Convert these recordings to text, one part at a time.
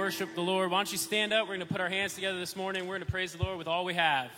worship the Lord. Why don't you stand up? We're going to put our hands together this morning. We're going to praise the Lord with all we have.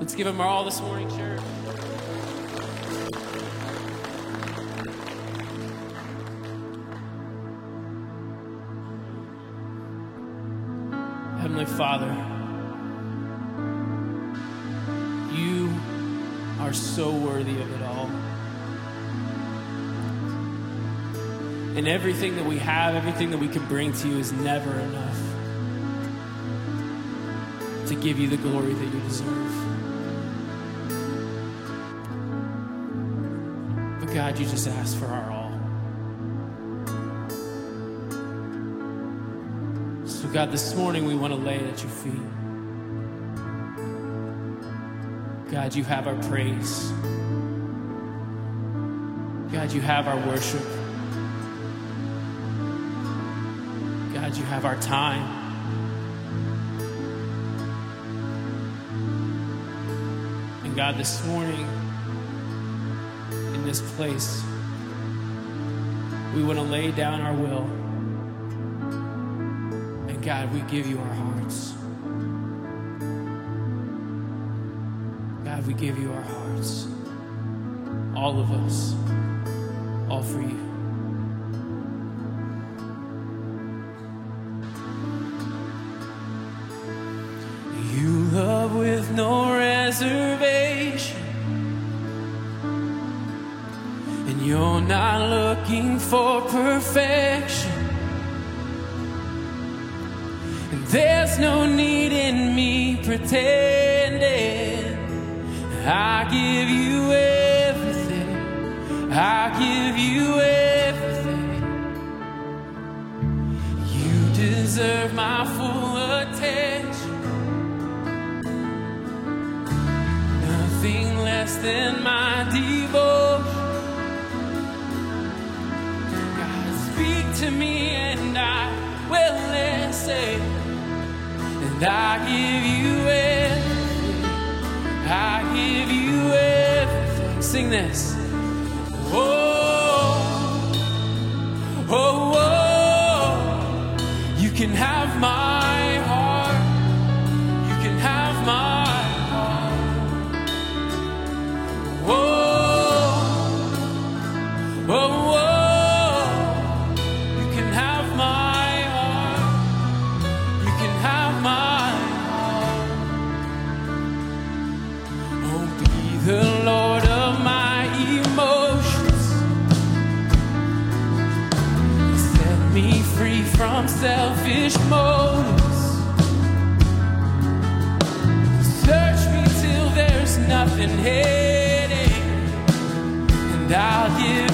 Let's give him our all this morning, church. Heavenly Father, you are so worthy of it all. And everything that we have, everything that we can bring to you is never enough to give you the glory that you deserve. God, you just ask for our all. So, God, this morning we want to lay it at your feet. God, you have our praise. God, you have our worship. God, you have our time. And God, this morning, in this place, we want to lay down our will. And God, we give you our hearts. God, we give you our hearts. All of us. All for you. Me give you everything. Sing this. Oh, oh, oh. You can have my selfish motives. Search me till there's nothing hidden, and I'll give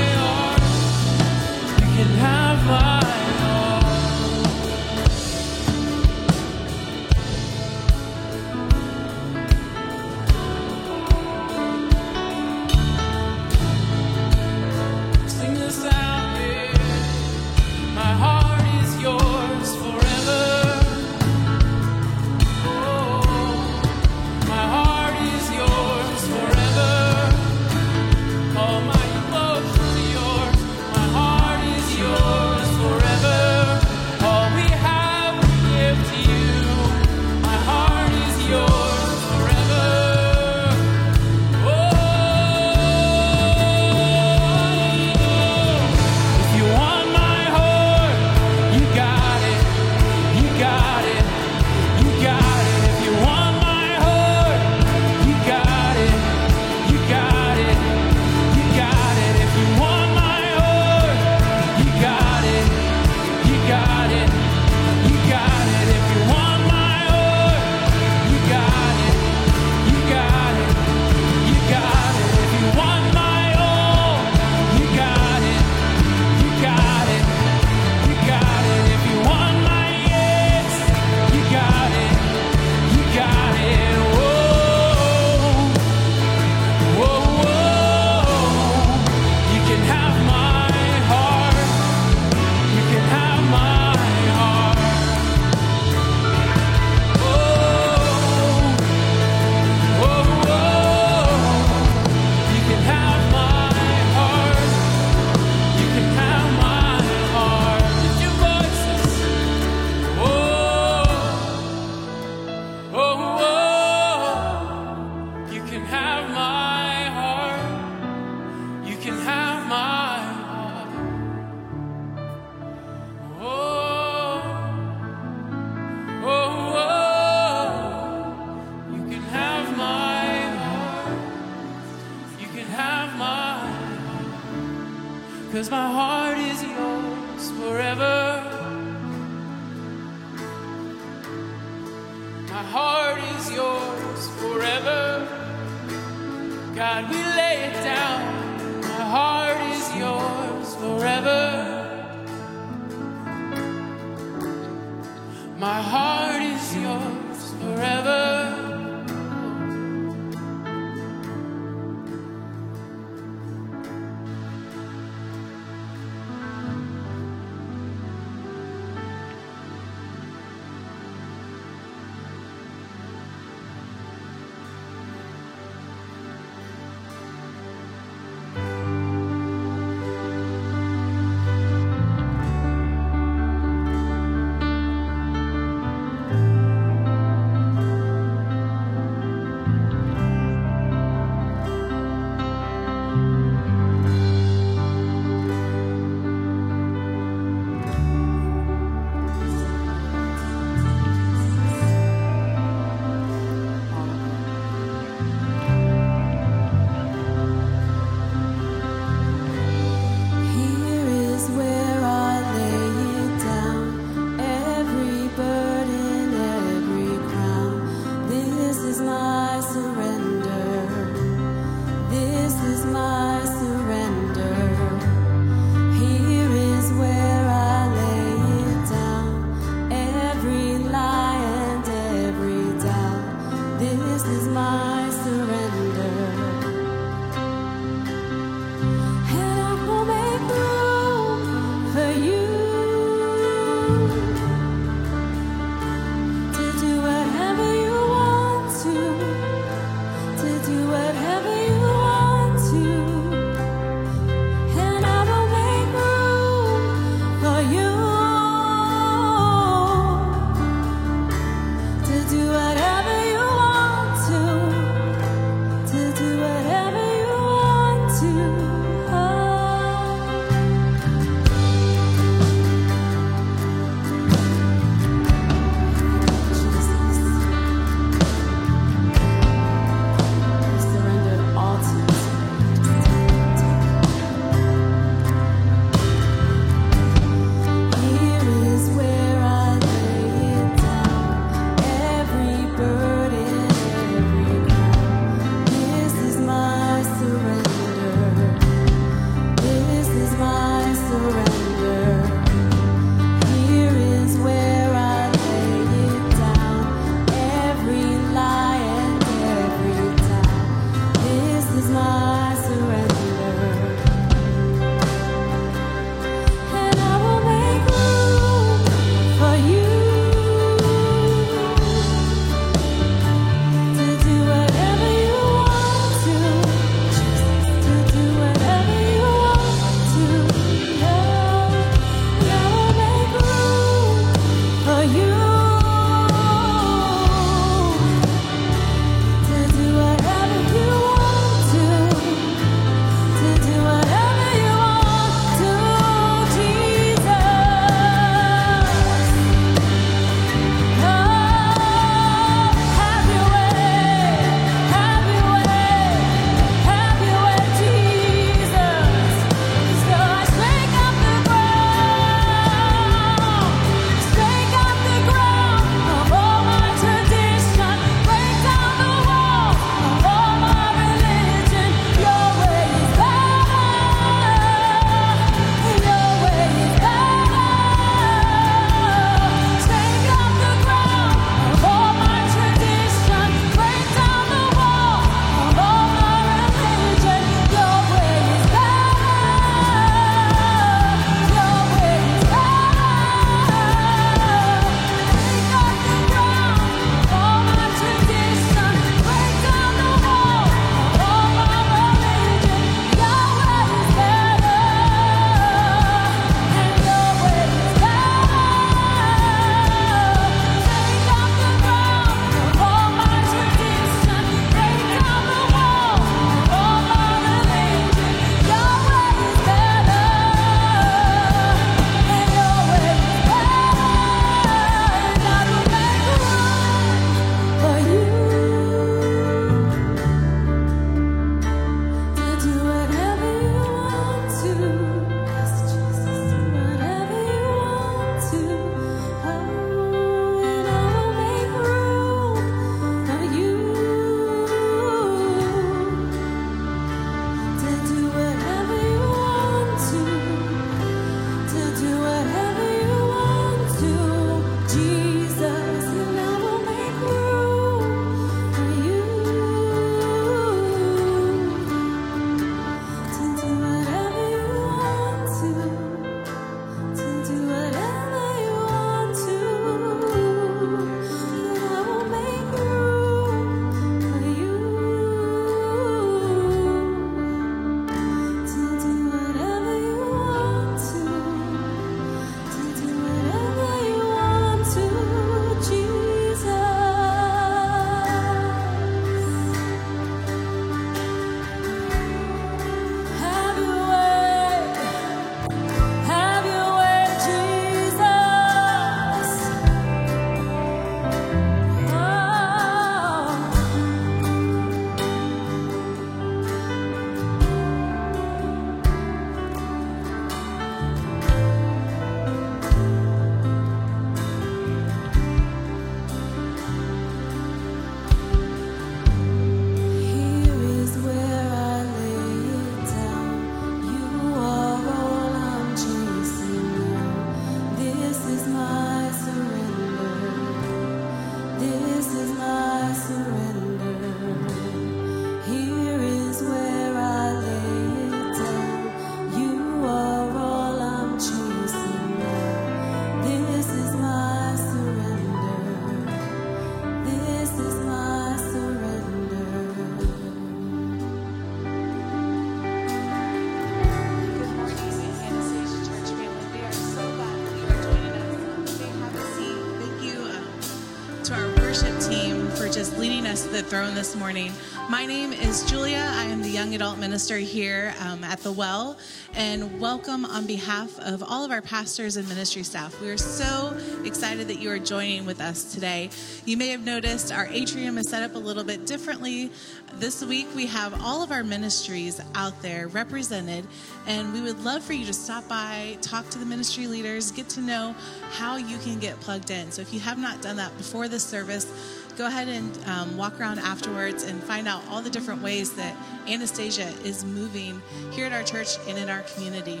the throne this morning. My name is Julia. I am the young adult minister here um, at the Well, and welcome on behalf of all of our pastors and ministry staff. We are so excited that you are joining with us today. You may have noticed our atrium is set up a little bit differently. This week, we have all of our ministries out there represented, and we would love for you to stop by, talk to the ministry leaders, get to know how you can get plugged in. So if you have not done that before this service, go ahead and um, walk around afterwards and find out all the different ways that Anastasia is moving here at our church and in our community.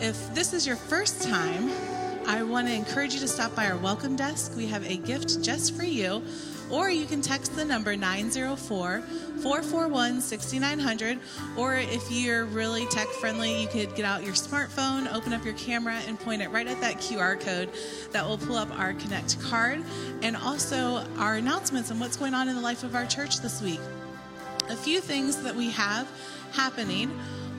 If this is your first time, I want to encourage you to stop by our welcome desk. We have a gift just for you or you can text the number 904 441 6900. Or if you're really tech friendly, you could get out your smartphone, open up your camera, and point it right at that QR code that will pull up our Connect card and also our announcements and what's going on in the life of our church this week. A few things that we have happening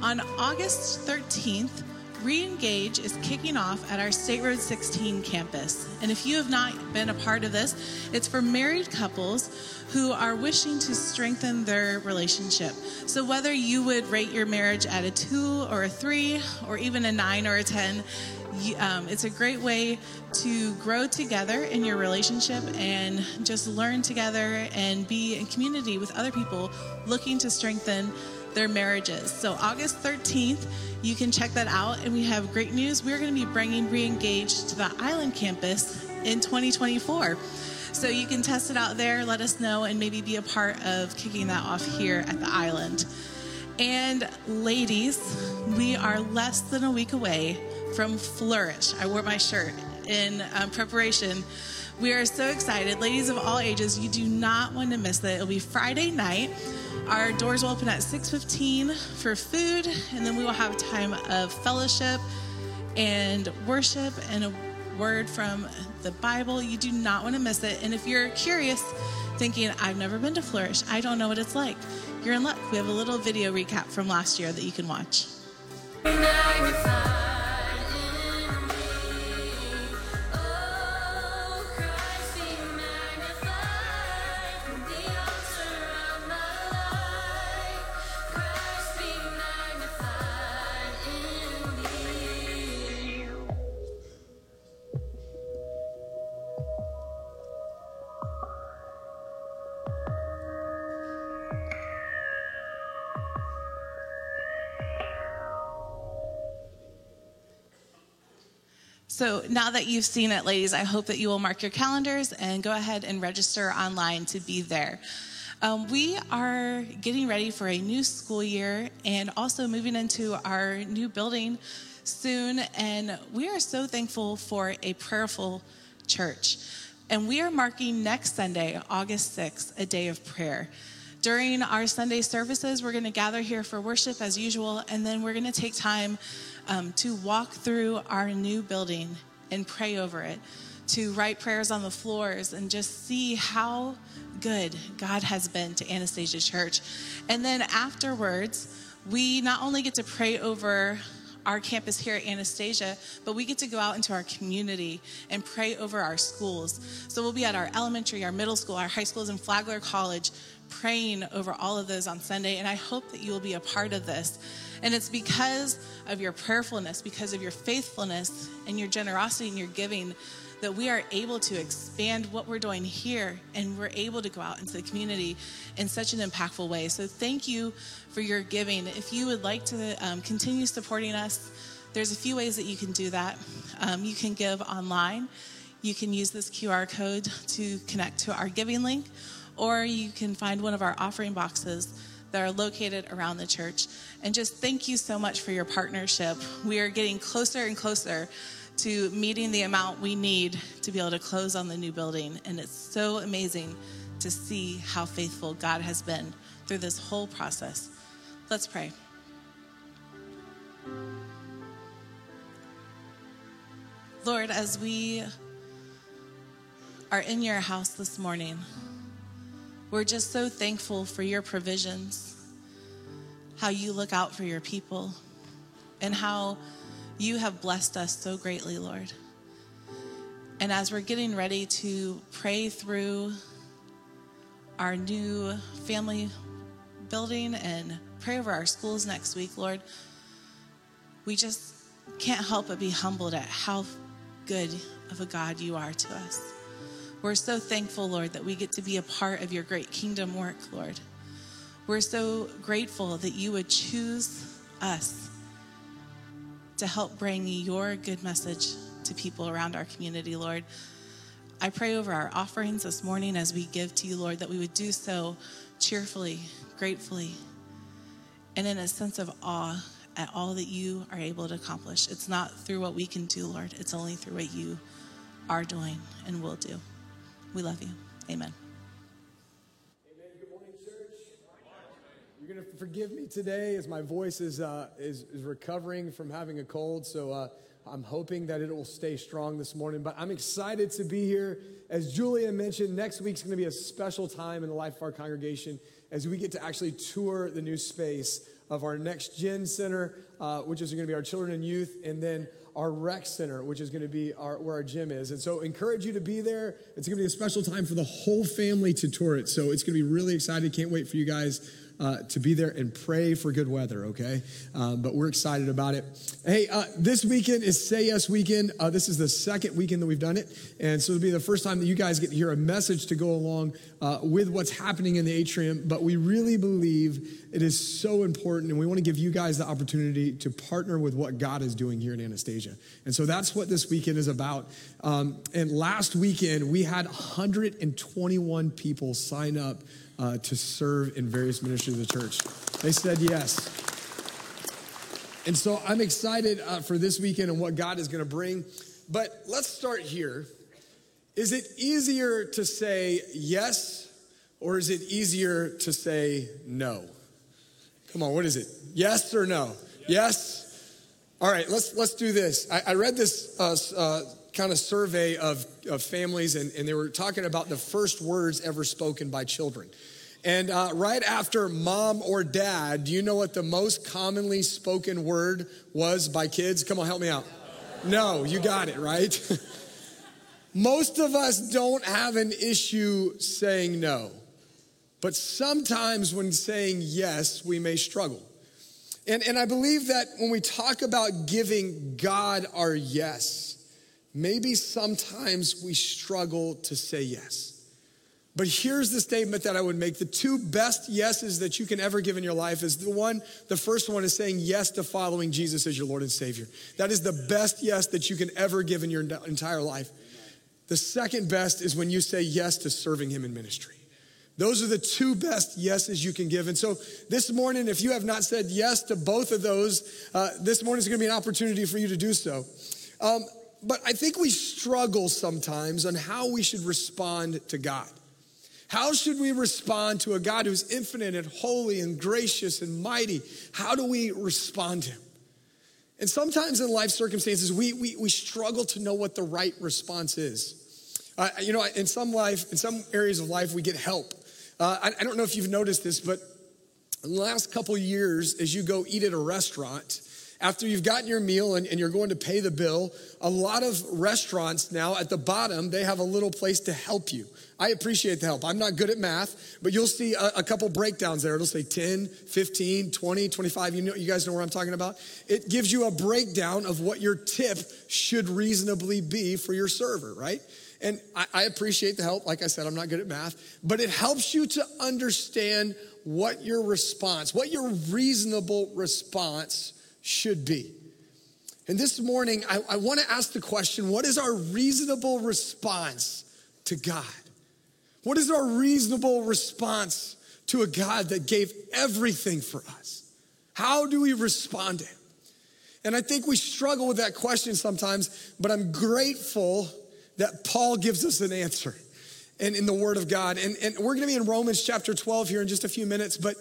on August 13th. Reengage is kicking off at our State Road 16 campus. And if you have not been a part of this, it's for married couples who are wishing to strengthen their relationship. So whether you would rate your marriage at a two or a three, or even a nine or a 10, um, it's a great way to grow together in your relationship and just learn together and be in community with other people looking to strengthen their marriages. So, August 13th, you can check that out. And we have great news. We're going to be bringing Reengage to the Island campus in 2024. So, you can test it out there, let us know, and maybe be a part of kicking that off here at the Island. And, ladies, we are less than a week away from Flourish. I wore my shirt in um, preparation. We are so excited. Ladies of all ages, you do not want to miss it. It'll be Friday night. Our doors will open at 6:15 for food, and then we will have a time of fellowship and worship and a word from the Bible. You do not want to miss it. And if you're curious, thinking, I've never been to Flourish, I don't know what it's like, you're in luck. We have a little video recap from last year that you can watch. So now that you've seen it, ladies, I hope that you will mark your calendars and go ahead and register online to be there. Um, we are getting ready for a new school year and also moving into our new building soon. And we are so thankful for a prayerful church. And we are marking next Sunday, August 6th, a day of prayer. During our Sunday services, we're going to gather here for worship as usual, and then we're going to take time um, to walk through our new building and pray over it, to write prayers on the floors and just see how good God has been to Anastasia Church. And then afterwards, we not only get to pray over our campus here at Anastasia, but we get to go out into our community and pray over our schools. So we'll be at our elementary, our middle school, our high schools, and Flagler College praying over all of those on Sunday. And I hope that you will be a part of this. And it's because of your prayerfulness, because of your faithfulness and your generosity and your giving that we are able to expand what we're doing here and we're able to go out into the community in such an impactful way. So thank you for your giving. If you would like to um, continue supporting us, there's a few ways that you can do that. Um, you can give online. You can use this QR code to connect to our giving link, or you can find one of our offering boxes that are located around the church. And just thank you so much for your partnership. We are getting closer and closer to meeting the amount we need to be able to close on the new building. And it's so amazing to see how faithful God has been through this whole process. Let's pray. Lord, as we are in your house this morning, we're just so thankful for your provisions, how you look out for your people, and how you have blessed us so greatly, Lord. And as we're getting ready to pray through our new family building and pray over our schools next week, Lord, we just can't help but be humbled at how good of a God you are to us. We're so thankful, Lord, that we get to be a part of your great kingdom work, Lord. We're so grateful that you would choose us to help bring your good message to people around our community, Lord. I pray over our offerings this morning as we give to you, Lord, that we would do so cheerfully, gratefully, and in a sense of awe at all that you are able to accomplish. It's not through what we can do, Lord, it's only through what you are doing and will do. We love you. Amen. Amen. Good morning, church. You're going to forgive me today as my voice is, uh, is, is recovering from having a cold. So uh, I'm hoping that it will stay strong this morning. But I'm excited to be here. As Julia mentioned, next week's going to be a special time in the life of our congregation as we get to actually tour the new space of our next gen center, uh, which is going to be our children and youth, and then our rec center, which is going to be our, where our gym is. And so, encourage you to be there. It's going to be a special time for the whole family to tour it. So, it's going to be really exciting. Can't wait for you guys uh, to be there and pray for good weather, okay? Um, but we're excited about it. Hey, uh, this weekend is Say Yes Weekend. Uh, this is the second weekend that we've done it. And so it'll be the first time that you guys get to hear a message to go along uh, with what's happening in the atrium. But we really believe it is so important, and we want to give you guys the opportunity to partner with what God is doing here in Anastasia. And so that's what this weekend is about. Um, and last weekend, we had 121 people sign up uh, to serve in various ministries of the church. They said yes. And so I'm excited uh, for this weekend and what God is going to bring. But let's start here. Is it easier to say yes or is it easier to say no? Come on, what is it? Yes or no? Yes? All right, let's, let's do this. I, I read this uh, uh, kind of survey of, of families, and, and they were talking about the first words ever spoken by children. And uh, right after mom or dad, do you know what the most commonly spoken word was by kids? Come on, help me out. No, you got it, right? most of us don't have an issue saying no. But sometimes when saying yes, we may struggle. And, and I believe that when we talk about giving God our yes, maybe sometimes we struggle to say yes. But here's the statement that I would make. The two best yeses that you can ever give in your life is the one, the first one is saying yes to following Jesus as your Lord and Savior. That is the best yes that you can ever give in your entire life. The second best is when you say yes to serving Him in ministry. Those are the two best yeses you can give. And so this morning, if you have not said yes to both of those, uh, this morning is going to be an opportunity for you to do so. Um, but I think we struggle sometimes on how we should respond to God. How should we respond to a God who's infinite and holy and gracious and mighty? How do we respond to him? And sometimes in life circumstances, we, we, we struggle to know what the right response is. Uh, you know, in some life, in some areas of life, we get help. Uh, I, I don't know if you've noticed this, but in the last couple years, as you go eat at a restaurant, after you've gotten your meal and, and, you're going to pay the bill, a lot of restaurants now at the bottom, they have a little place to help you. I appreciate the help. I'm not good at math, but you'll see a, a couple breakdowns there. It'll say 10, 15, 20, 25. You know, you guys know where I'm talking about. It gives you a breakdown of what your tip should reasonably be for your server, right? And I, I appreciate the help. Like I said, I'm not good at math, but it helps you to understand what your response, what your reasonable response should be. And this morning, I, I want to ask the question what is our reasonable response to God? What is our reasonable response to a God that gave everything for us? How do we respond to Him? And I think we struggle with that question sometimes, but I'm grateful that Paul gives us an answer and in the Word of God. And, and we're going to be in Romans chapter 12 here in just a few minutes, but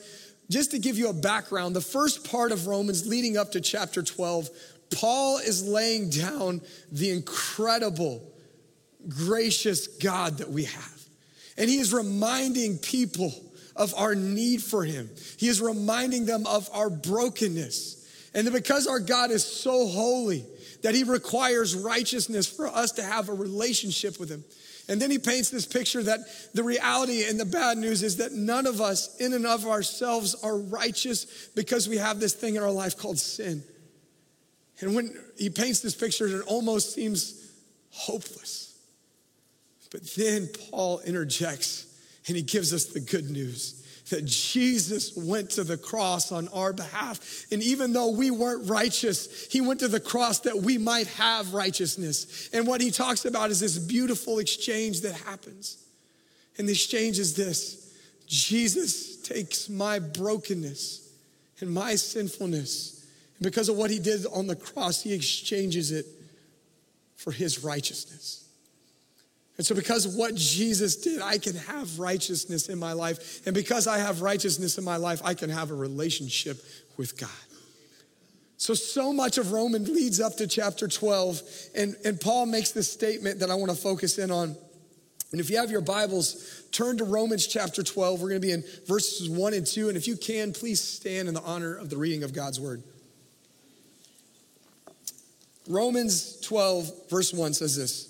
just to give you a background, the first part of Romans leading up to chapter 12, Paul is laying down the incredible, gracious God that we have. And he is reminding people of our need for him. He is reminding them of our brokenness. And that because our God is so holy, that he requires righteousness for us to have a relationship with him. And then he paints this picture that the reality and the bad news is that none of us, in and of ourselves, are righteous because we have this thing in our life called sin. And when he paints this picture, it almost seems hopeless. But then Paul interjects and he gives us the good news that Jesus went to the cross on our behalf. And even though we weren't righteous, he went to the cross that we might have righteousness. And what he talks about is this beautiful exchange that happens. And the exchange is this Jesus takes my brokenness and my sinfulness. And because of what he did on the cross, he exchanges it for his righteousness. And so, because of what Jesus did, I can have righteousness in my life. And because I have righteousness in my life, I can have a relationship with God. So, so much of Romans leads up to chapter 12. And, and Paul makes this statement that I want to focus in on. And if you have your Bibles, turn to Romans chapter 12. We're going to be in verses 1 and 2. And if you can, please stand in the honor of the reading of God's word. Romans 12, verse 1 says this.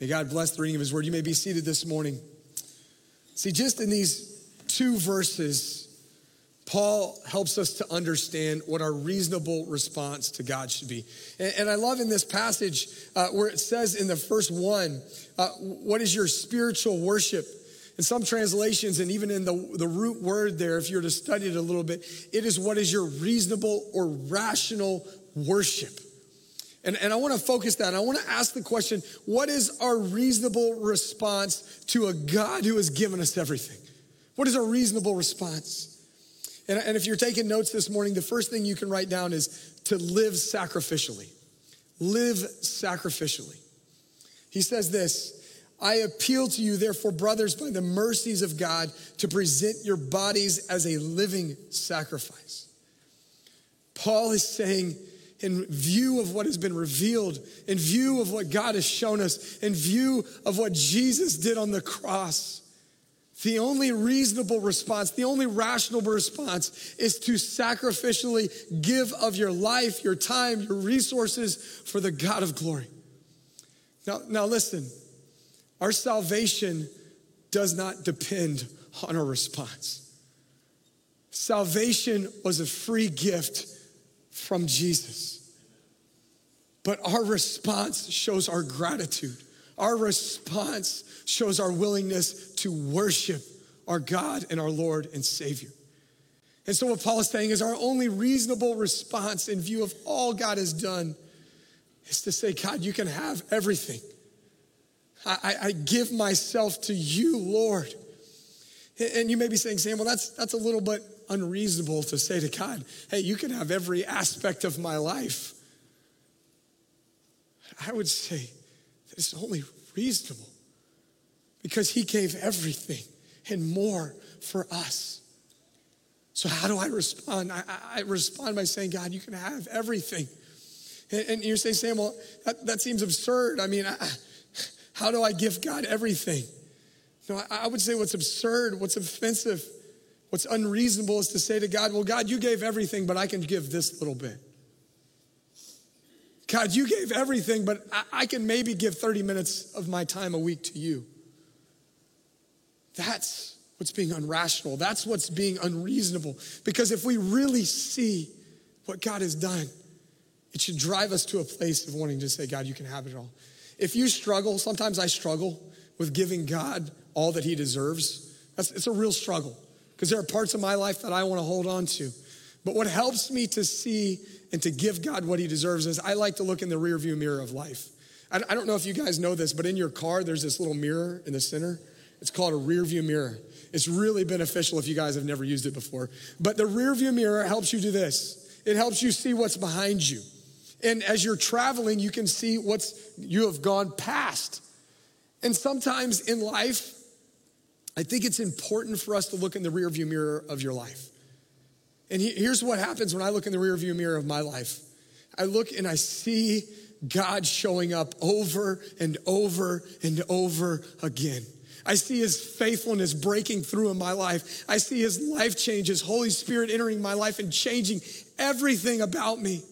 May God bless the reading of his word. You may be seated this morning. See, just in these two verses, Paul helps us to understand what our reasonable response to God should be. And, and I love in this passage uh, where it says in the first one, uh, what is your spiritual worship? In some translations, and even in the, the root word there, if you were to study it a little bit, it is what is your reasonable or rational worship. And, and I want to focus that. I want to ask the question what is our reasonable response to a God who has given us everything? What is our reasonable response? And, and if you're taking notes this morning, the first thing you can write down is to live sacrificially. Live sacrificially. He says this I appeal to you, therefore, brothers, by the mercies of God, to present your bodies as a living sacrifice. Paul is saying, in view of what has been revealed, in view of what God has shown us, in view of what Jesus did on the cross, the only reasonable response, the only rational response is to sacrificially give of your life, your time, your resources for the God of glory. Now, now listen, our salvation does not depend on our response. Salvation was a free gift from Jesus. But our response shows our gratitude. Our response shows our willingness to worship our God and our Lord and Savior. And so, what Paul is saying is our only reasonable response in view of all God has done is to say, God, you can have everything. I, I give myself to you, Lord. And you may be saying, Sam, well, that's, that's a little bit unreasonable to say to God, hey, you can have every aspect of my life. I would say that it's only reasonable because He gave everything and more for us. So, how do I respond? I, I respond by saying, God, you can have everything. And, and you're saying, Sam, well, that, that seems absurd. I mean, I, how do I give God everything? No, I, I would say what's absurd, what's offensive, What's unreasonable is to say to God, Well, God, you gave everything, but I can give this little bit. God, you gave everything, but I, can maybe give 30 minutes of my time a week to you. That's what's being unrational. That's what's being unreasonable. Because if we really see what God has done, it should drive us to a place of wanting to say, God, you can have it all. If you struggle, sometimes I struggle with giving God all that He deserves. That's, it's a real struggle because there are parts of my life that I want to hold on to. But what helps me to see and to give God what he deserves is I like to look in the rearview mirror of life. I don't know if you guys know this, but in your car, there's this little mirror in the center. It's called a rearview mirror. It's really beneficial if you guys have never used it before. But the rearview mirror helps you do this. It helps you see what's behind you. And as you're traveling, you can see what's you have gone past. And sometimes in life, I think it's important for us to look in the rearview mirror of your life. And here's what happens when I look in the rearview mirror of my life I look and I see God showing up over and over and over again. I see his faithfulness breaking through in my life. I see his life change, his Holy Spirit entering my life and changing everything about me.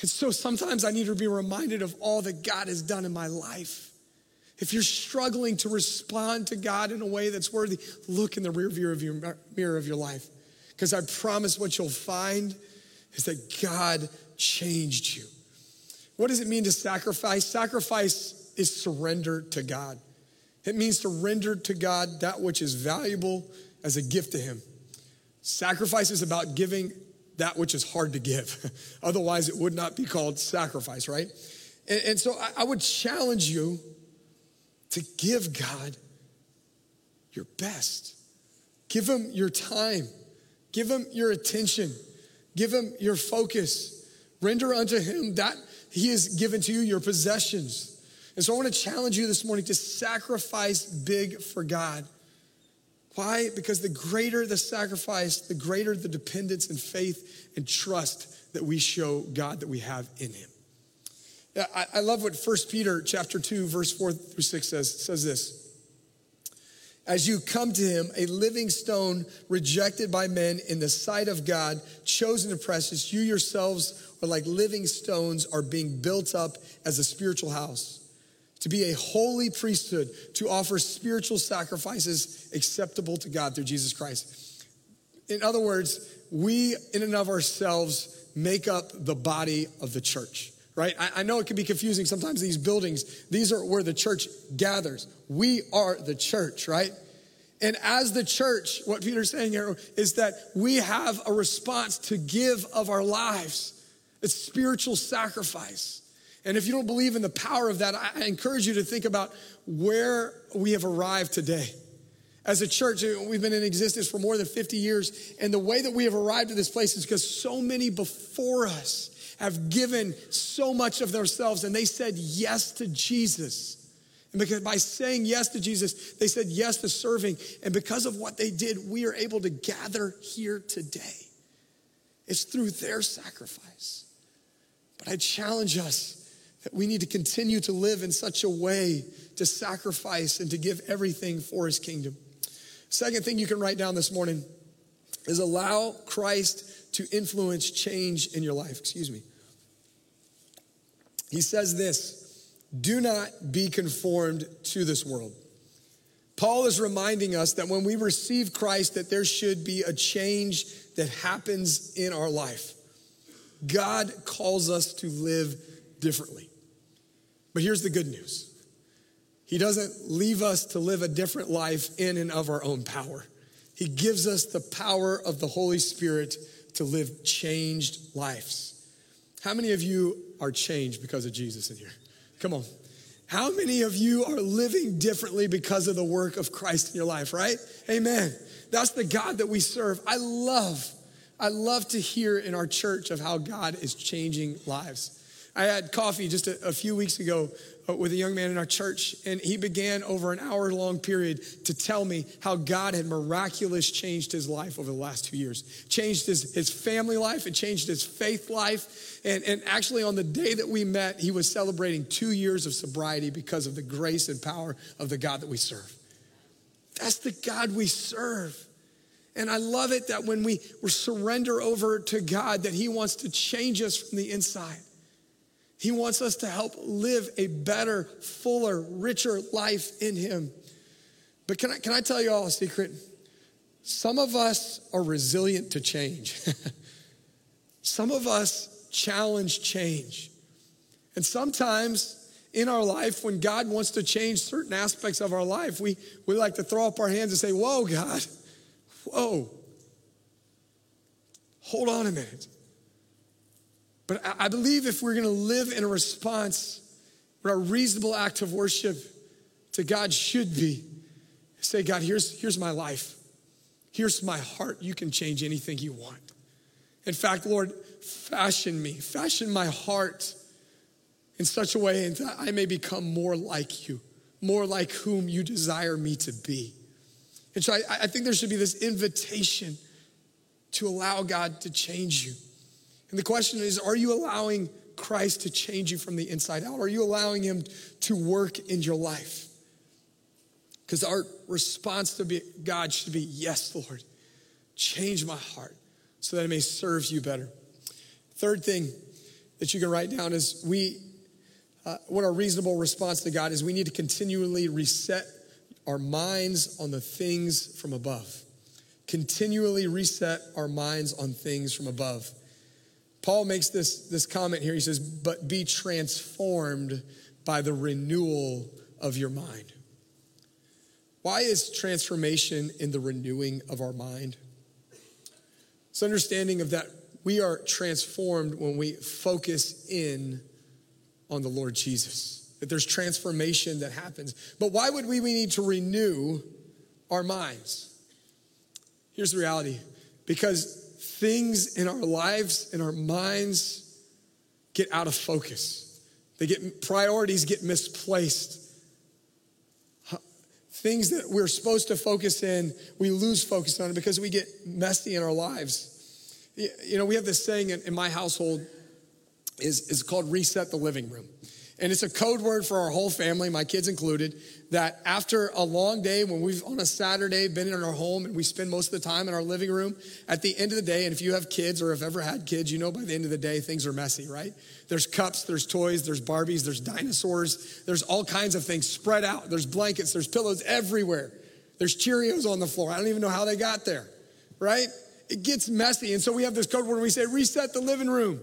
And so sometimes I need to be reminded of all that God has done in my life. If you're struggling to respond to God in a way that's worthy, look in the rear view of your mirror of your life. Because I promise what you'll find is that God changed you. What does it mean to sacrifice? Sacrifice is surrender to God. It means to render to God that which is valuable as a gift to Him. Sacrifice is about giving that which is hard to give. Otherwise, it would not be called sacrifice, right? And, and so I, I would challenge you to give God your best. Give Him your time, give Him your attention, give Him your focus. Render unto Him that He has given to you, your possessions. And so I want to challenge you this morning to sacrifice big for God. Why? Because the greater the sacrifice, the greater the dependence and faith and trust that we show God that we have in Him. I, love what 1 Peter chapter 2, verse 4 through 6 says. It says this. As you come to him, a living stone rejected by men in the sight of God, chosen and precious, you yourselves are like living stones, are being built up as a spiritual house. To be a holy priesthood, to offer spiritual sacrifices acceptable to God through Jesus Christ. In other words, we in and of ourselves make up the body of the church, right? I, I know it can be confusing sometimes, these buildings, these are where the church gathers. We are the church, right? And as the church, what Peter's saying here is that we have a response to give of our lives. It's spiritual sacrifice. And if you don't believe in the power of that, I encourage you to think about where we have arrived today. As a church, uh, we've been in existence for more than 50 years. And the way that we have arrived at this place is because so many before us have given so much of themselves and they said yes to Jesus. And because by saying yes to Jesus, they said yes to serving. And because of what they did, we are able to gather here today. It's through their sacrifice. But I challenge us that we need to continue to live in such a way to sacrifice and to give everything for his kingdom. Second thing you can write down this morning is allow Christ to influence change in your life. Excuse me. He says this do not be conformed to this world. Paul is reminding us that when we receive Christ that there should be a change that happens in our life. God calls us to live differently. But here's the good news He doesn't leave us to live a different life in and of our own power. He gives us the power of the Holy Spirit to live changed lives. How many of you are changed because of Jesus in here? Come on. How many of you are living differently because of the work of Christ in your life, right? Amen. That's the God that we serve. I love, I love to hear in our church of how God is changing lives. I had coffee just a, a, few weeks ago Uh, with a young man in our church, and he began over an hour long period to tell me how God had miraculous changed his life over the last two years. Changed his, his family life, it changed his faith life. And, and actually, on the day that we met, he was celebrating two years of sobriety because of the grace and power of the God that we serve. That's the God we serve. And I love it that when we surrender over to God, that He wants to change us from the inside. He wants us to help live a better, fuller, richer life in Him. But can I, can I tell you all a secret? Some of us are resilient to change. Some of us challenge change. And sometimes in our life, when God wants to change certain aspects of our life, we, we like to throw up our hands and say, Whoa, God, whoa. Hold on a minute. But I believe if we're going to live in a response, where a reasonable act of worship to God should be say, God, here's, here's my life. Here's my heart. You can change anything you want. In fact, Lord, fashion me, fashion my heart in such a way that I may become more like you more like whom you desire me to be. And so I, I think there should be this invitation to allow God to change you. And the question is are you allowing Christ to change you from the inside out? Are you allowing Him to work in your life? Because our response to God should be, Yes, Lord, change my heart so that it may serve you better. Third thing that you can write down is we, uh, what our reasonable response to God is we need to continually reset our minds on the things from above. Continually reset our minds on things from above. Paul makes this, this comment here. He says, But be transformed by the renewal of your mind. Why is transformation in the renewing of our mind? It's understanding of that we are transformed when we focus in on the Lord Jesus. That there's transformation that happens. But why would we, we need to renew our minds? Here's the reality because things in our lives, in our minds, get out of focus. They get priorities get misplaced. Things that we're supposed to focus in, we lose focus on it because we get messy in our lives. You know, we have this saying in, in my household is, is called reset the living room. And it's a code word for our whole family, my kids included, that after a long day, when we've on a Saturday been in our home and we spend most of the time in our living room, at the end of the day, and if you have kids or have ever had kids, you know by the end of the day, things are messy, right? There's cups, there's toys, there's Barbies, there's dinosaurs, there's all kinds of things spread out. There's blankets, there's pillows everywhere. There's Cheerios on the floor. I don't even know how they got there, right? It gets messy. And so we have this code word where we say, reset the living room.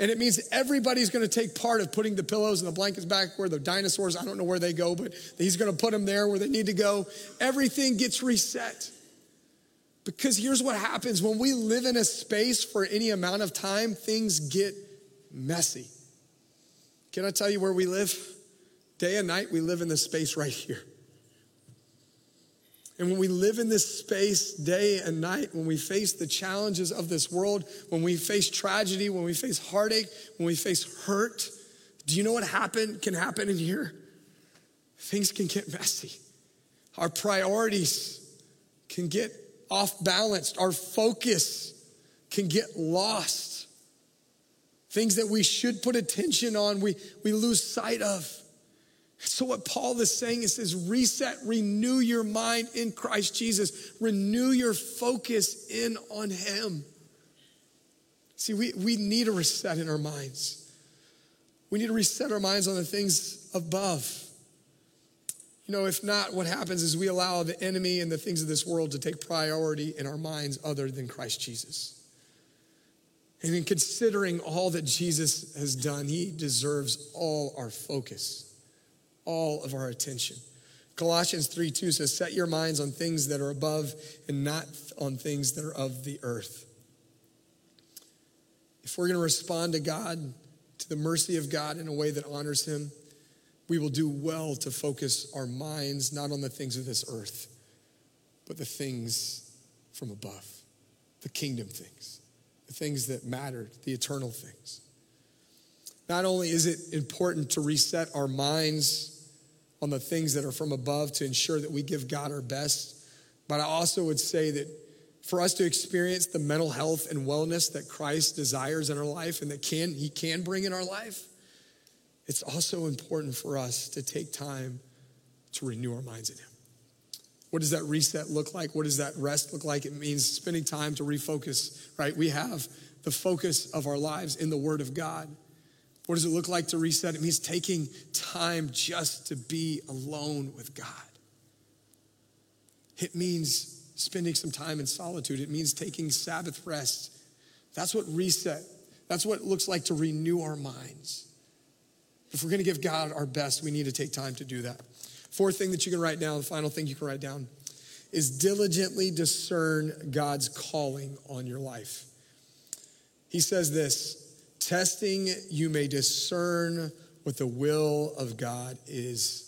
And it means everybody's going to take part of putting the pillows and the blankets back where the dinosaurs, I don't know where they go, but he's going to put them there where they need to go. Everything gets reset. Because here's what happens when we live in a space for any amount of time, things get messy. Can I tell you where we live? Day and night, we live in this space right here. And when we live in this space day and night, when we face the challenges of this world, when we face tragedy, when we face heartache, when we face hurt, do you know what happen, can happen in here? Things can get messy. Our priorities can get off balanced. Our focus can get lost. Things that we should put attention on, we, we lose sight of. So, what Paul is saying is, is reset, renew your mind in Christ Jesus, renew your focus in on Him. See, we, we need a reset in our minds. We need to reset our minds on the things above. You know, if not, what happens is we allow the enemy and the things of this world to take priority in our minds other than Christ Jesus. And in considering all that Jesus has done, he deserves all our focus all of our attention. Colossians 3 2 says, Set your minds on things that are above and not on things that are of the earth. If we're going to respond to God, to the mercy of God in a way that honors Him, we will do well to focus our minds not on the things of this earth, but the things from above, the kingdom things, the things that matter, the eternal things. Not only is it important to reset our minds on the things that are from above to ensure that we give God our best, but I also would say that for us to experience the mental health and wellness that Christ desires in our life and that can he can bring in our life, it's also important for us to take time to renew our minds in him. What does that reset look like? What does that rest look like? It means spending time to refocus, right? We have the focus of our lives in the Word of God. What does it look like to reset? It means taking time just to be alone with God. It means spending some time in solitude. It means taking Sabbath rest. That's what reset, that's what it looks like to renew our minds. If we're going to give God our best, we need to take time to do that. Fourth thing that you can write down, the final thing you can write down, is diligently discern God's calling on your life. He says this testing you may discern what the will of God is.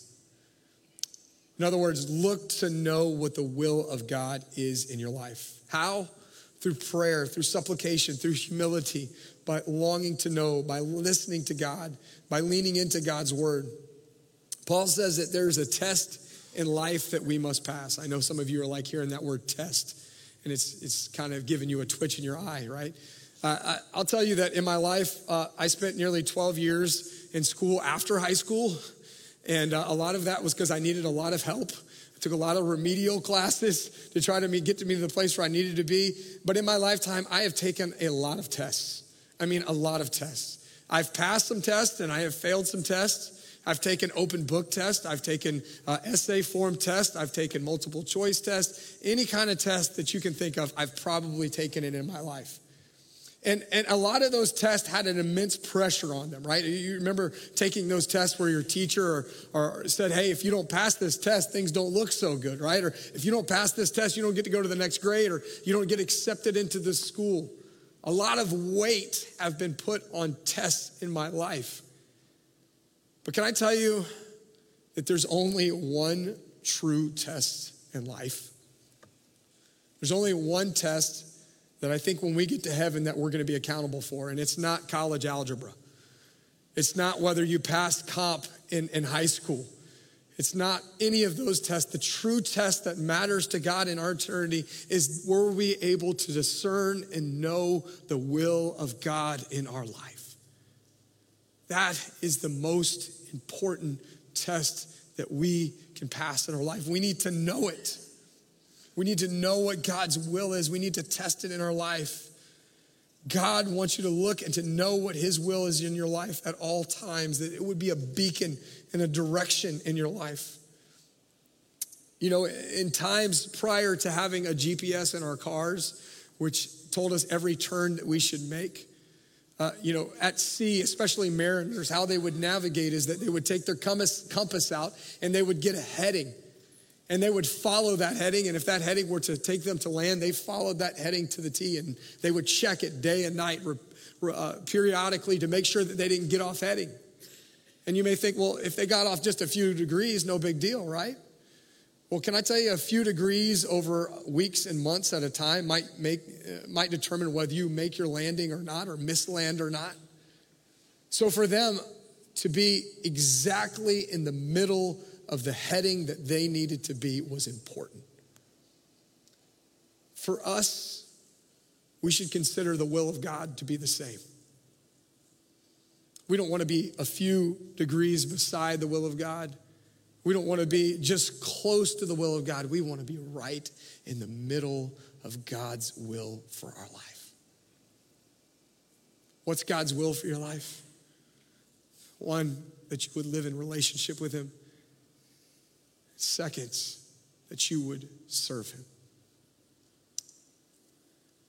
In other words, look to know what the will of God is in your life. How? Through prayer, through supplication, through humility, by longing to know, by listening to God, by leaning into God's word. Paul says that there's a test in life that we must pass. I know some of you are like hearing that word test, and it's, it's kind of giving you a twitch in your eye, right? I, will tell you that in my life, uh, I spent nearly 12 years in school after high school, and uh, a lot of that was because I needed a lot of help. I took a lot of remedial classes to try to get to me to the place where I needed to be. But in my lifetime, I have taken a lot of tests. I mean, a lot of tests. I've passed some tests and I have failed some tests. I've taken open book tests. I've taken uh, essay form tests. I've taken multiple choice tests. Any kind of test that you can think of, I've probably taken it in my life. And, and a lot of those tests had an immense pressure on them, right? You remember taking those tests where your teacher or, or said, hey, if you don't pass this test, things don't look so good, right? Or if you don't pass this test, you don't get to go to the next grade or you don't get accepted into this school. A lot of weight have been put on tests in my life. But can I tell you that there's only one true test in life? There's only one test that I think when we get to heaven that we're going to be accountable for, and it's not college algebra. It's not whether you passed comp in, in high school. It's not any of those tests. The true test that matters to God in our eternity is were we able to discern and know the will of God in our life? That is the most important test that we can pass in our life. We need to know it. We need to know what God's will is. We need to test it in our life. God wants you to look and to know what His will is in your life at all times, that it would be a beacon and a direction in your life. You know, in times prior to having a GPS in our cars, which told us every turn that we should make, uh, you know, at sea, especially mariners, how they would navigate is that they would take their compass, compass out and they would get a heading and they would follow that heading. And if that heading were to take them to land, they followed that heading to the T and they would check it day and night uh, periodically to make sure that they didn't get off heading. And you may think, well, if they got off just a few degrees, no big deal, right? Well, can I tell you, a few degrees over weeks and months at a time might make uh, might determine whether you make your landing or not, or miss land or not. So for them to be exactly in the middle of the heading that they needed to be was important. For us, we should consider the will of God to be the same. We don't want to be a few degrees beside the will of God. We don't want to be just close to the will of God. We want to be right in the middle of God's will for our life. What's God's will for your life? One, that you would live in relationship with Him. Second, that you would serve Him.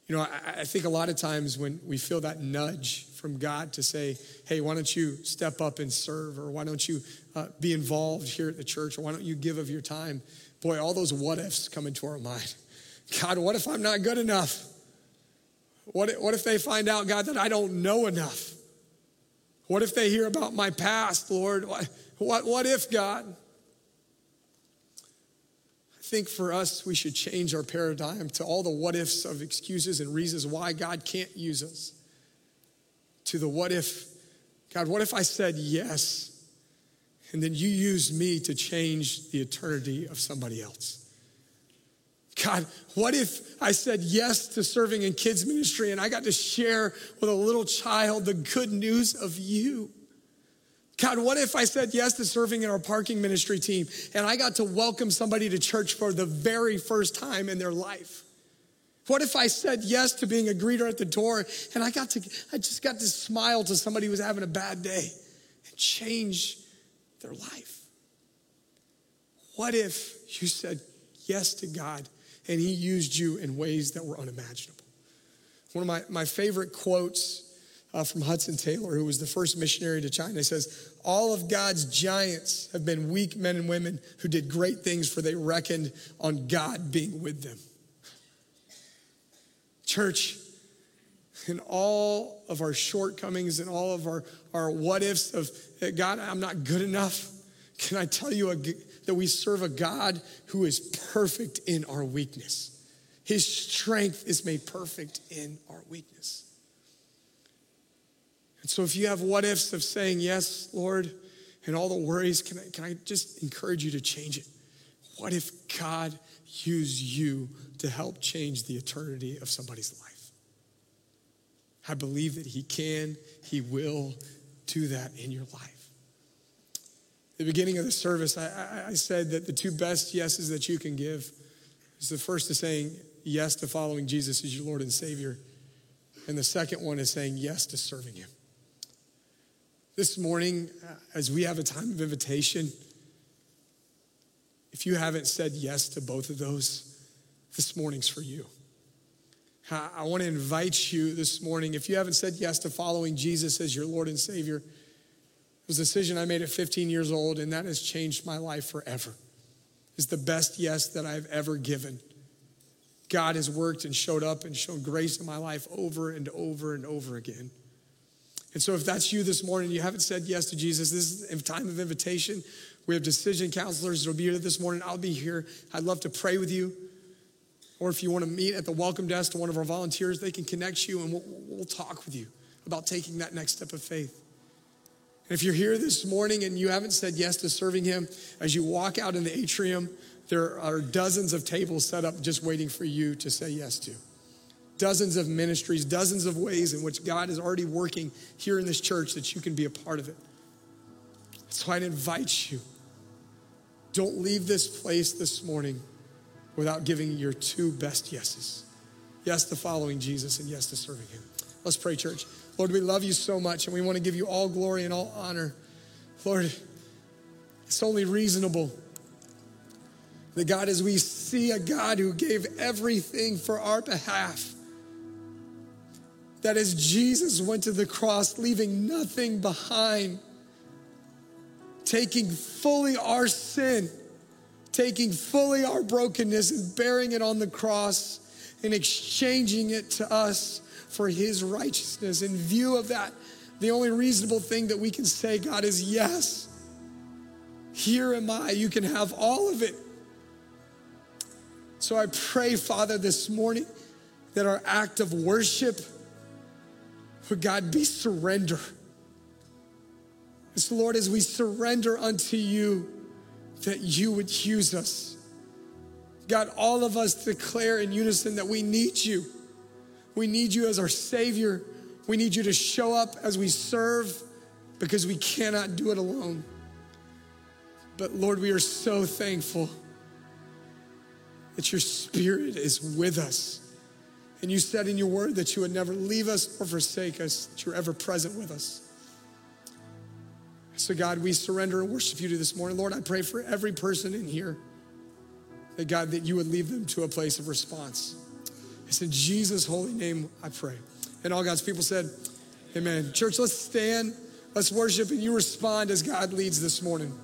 You know, I, I, think a lot of times when we feel that nudge from God to say, hey, why don't you step up and serve, or why don't you uh, be involved here at the church, or why don't you give of your time? Boy, all those what ifs come into our mind. God, what if I'm not good enough? What what if they find out, God, that I don't know enough? What if they hear about my past, Lord? What, what, what if, God? Think for us, we should change our paradigm to all the what ifs of excuses and reasons why God can't use us. To the what if, God, what if I said yes and then you used me to change the eternity of somebody else? God, what if I said yes to serving in kids' ministry and I got to share with a little child the good news of you? God, what if I said yes to serving in our parking ministry team and I got to welcome somebody to church for the very first time in their life? What if I said yes to being a greeter at the door and I got to, I just got to smile to somebody who was having a bad day and change their life? What if you said yes to God and He used you in ways that were unimaginable? One of my, my favorite quotes uh, from Hudson Taylor, who was the first missionary to China, says, All of God's giants have been weak men and women who did great things, for they reckoned on God being with them. Church, in all of our shortcomings and all of our, our what ifs of God, I'm not good enough. Can I tell you a, that we serve a God who is perfect in our weakness? His strength is made perfect in our weakness. And so if you have what ifs of saying, Yes, Lord, and all the worries, can I, can I just encourage you to change it? What if God used you to help change the eternity of somebody's life? I believe that He can, He will do that in your life. The beginning of the service, I, I, I said that the two best yeses that you can give is the first is saying yes to following Jesus as your Lord and Savior, and the second one is saying yes to serving Him. This morning, uh, as we have a time of invitation, if you haven't said yes to both of those, this morning's for you. I want to invite you this morning, if you haven't said yes to following Jesus as your Lord and Savior, it was a decision I made at 15 years old, and that has changed my life forever. It's the best yes that I've ever given. God has worked and showed up and shown grace in my life over and over and over again. And so, if that's you this morning, you haven't said yes to Jesus, this is a time of invitation. We have decision counselors that will be here this morning. I'll be here. I'd love to pray with you. Or if you want to meet at the welcome desk to one of our volunteers, they can connect you and we'll, we'll talk with you about taking that next step of faith. And if you're here this morning and you haven't said yes to serving Him, as you walk out in the atrium, there are dozens of tables set up just waiting for you to say yes to dozens of ministries, dozens of ways in which God is already working here in this church that you can be a part of it. So I'd invite you don't leave this place this morning without giving your two best yeses yes to following Jesus and yes to serving Him. Let's pray, church. Lord, we love you so much and we want to give you all glory and all honor. Lord, it's only reasonable that God, as we see a God who gave everything for our behalf, that as Jesus went to the cross, leaving nothing behind, taking fully our sin, taking fully our brokenness and bearing it on the cross and exchanging it to us for his righteousness. In view of that, the only reasonable thing that we can say, God, is yes. Here am I. You can have all of it. So I pray, Father, this morning that our act of worship would God be surrender. So, Lord, as we surrender unto you, that you would use us. God, all of us declare in unison that we need you. We need you as our Savior. We need you to show up as we serve because we cannot do it alone. But Lord, we are so thankful that your Spirit is with us. And you said in your word that you would never leave us or forsake us, that you're ever present with us. So, God, we surrender and worship you to this morning. Lord, I pray for every person in here that, God, that you would lead them to a place of response. It's in Jesus' holy name I pray. And all God's people said, Amen. Church, let's stand, let's worship, and you respond as God leads this morning.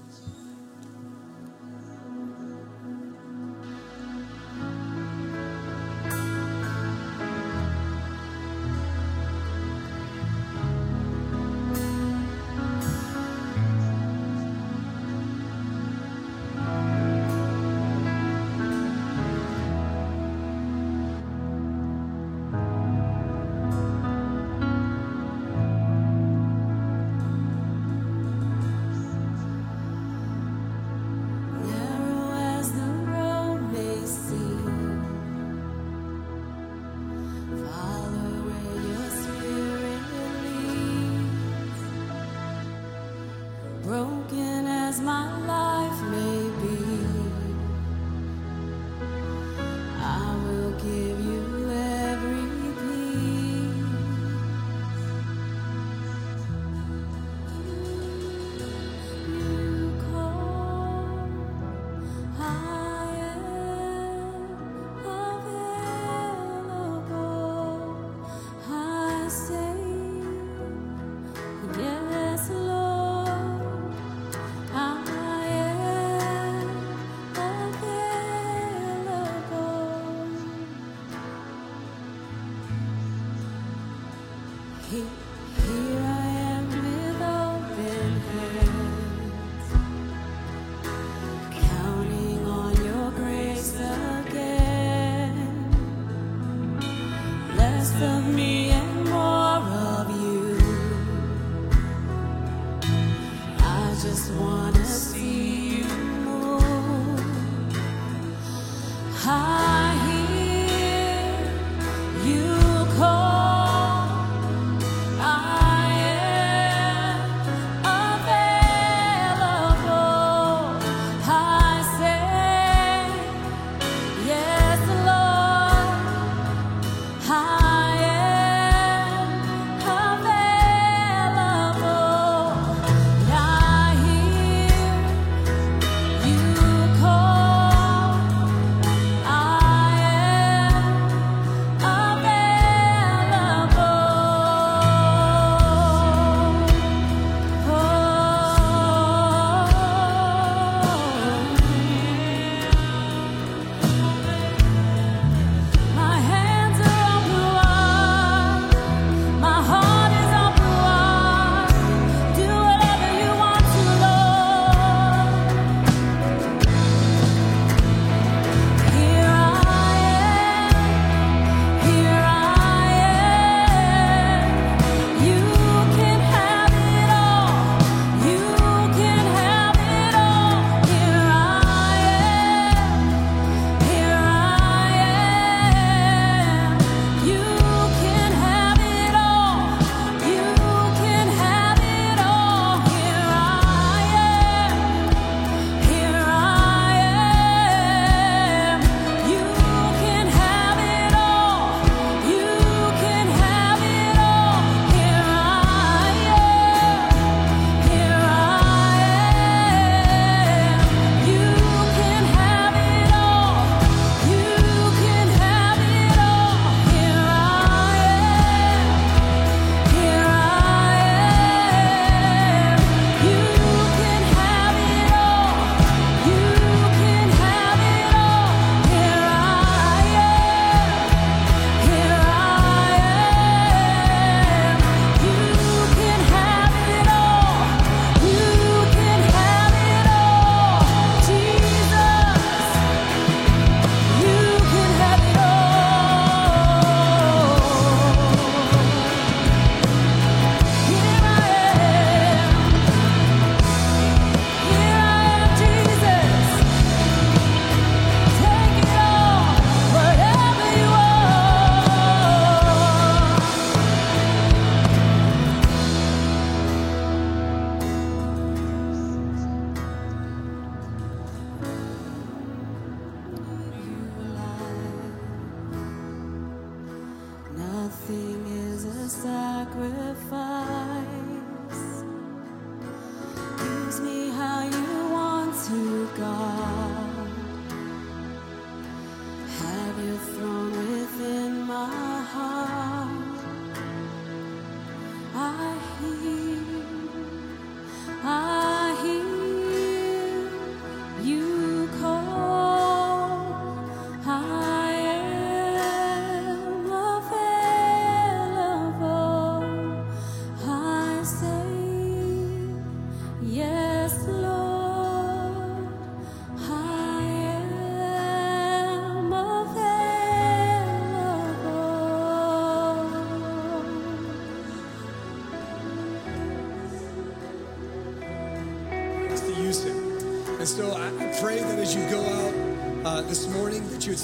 Just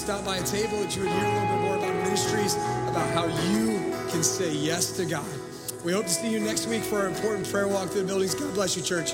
stop by a table, that you would hear a little bit more about ministries, about how you can say yes to God. We hope to see you next week for our important prayer walk through the buildings. God bless you, church.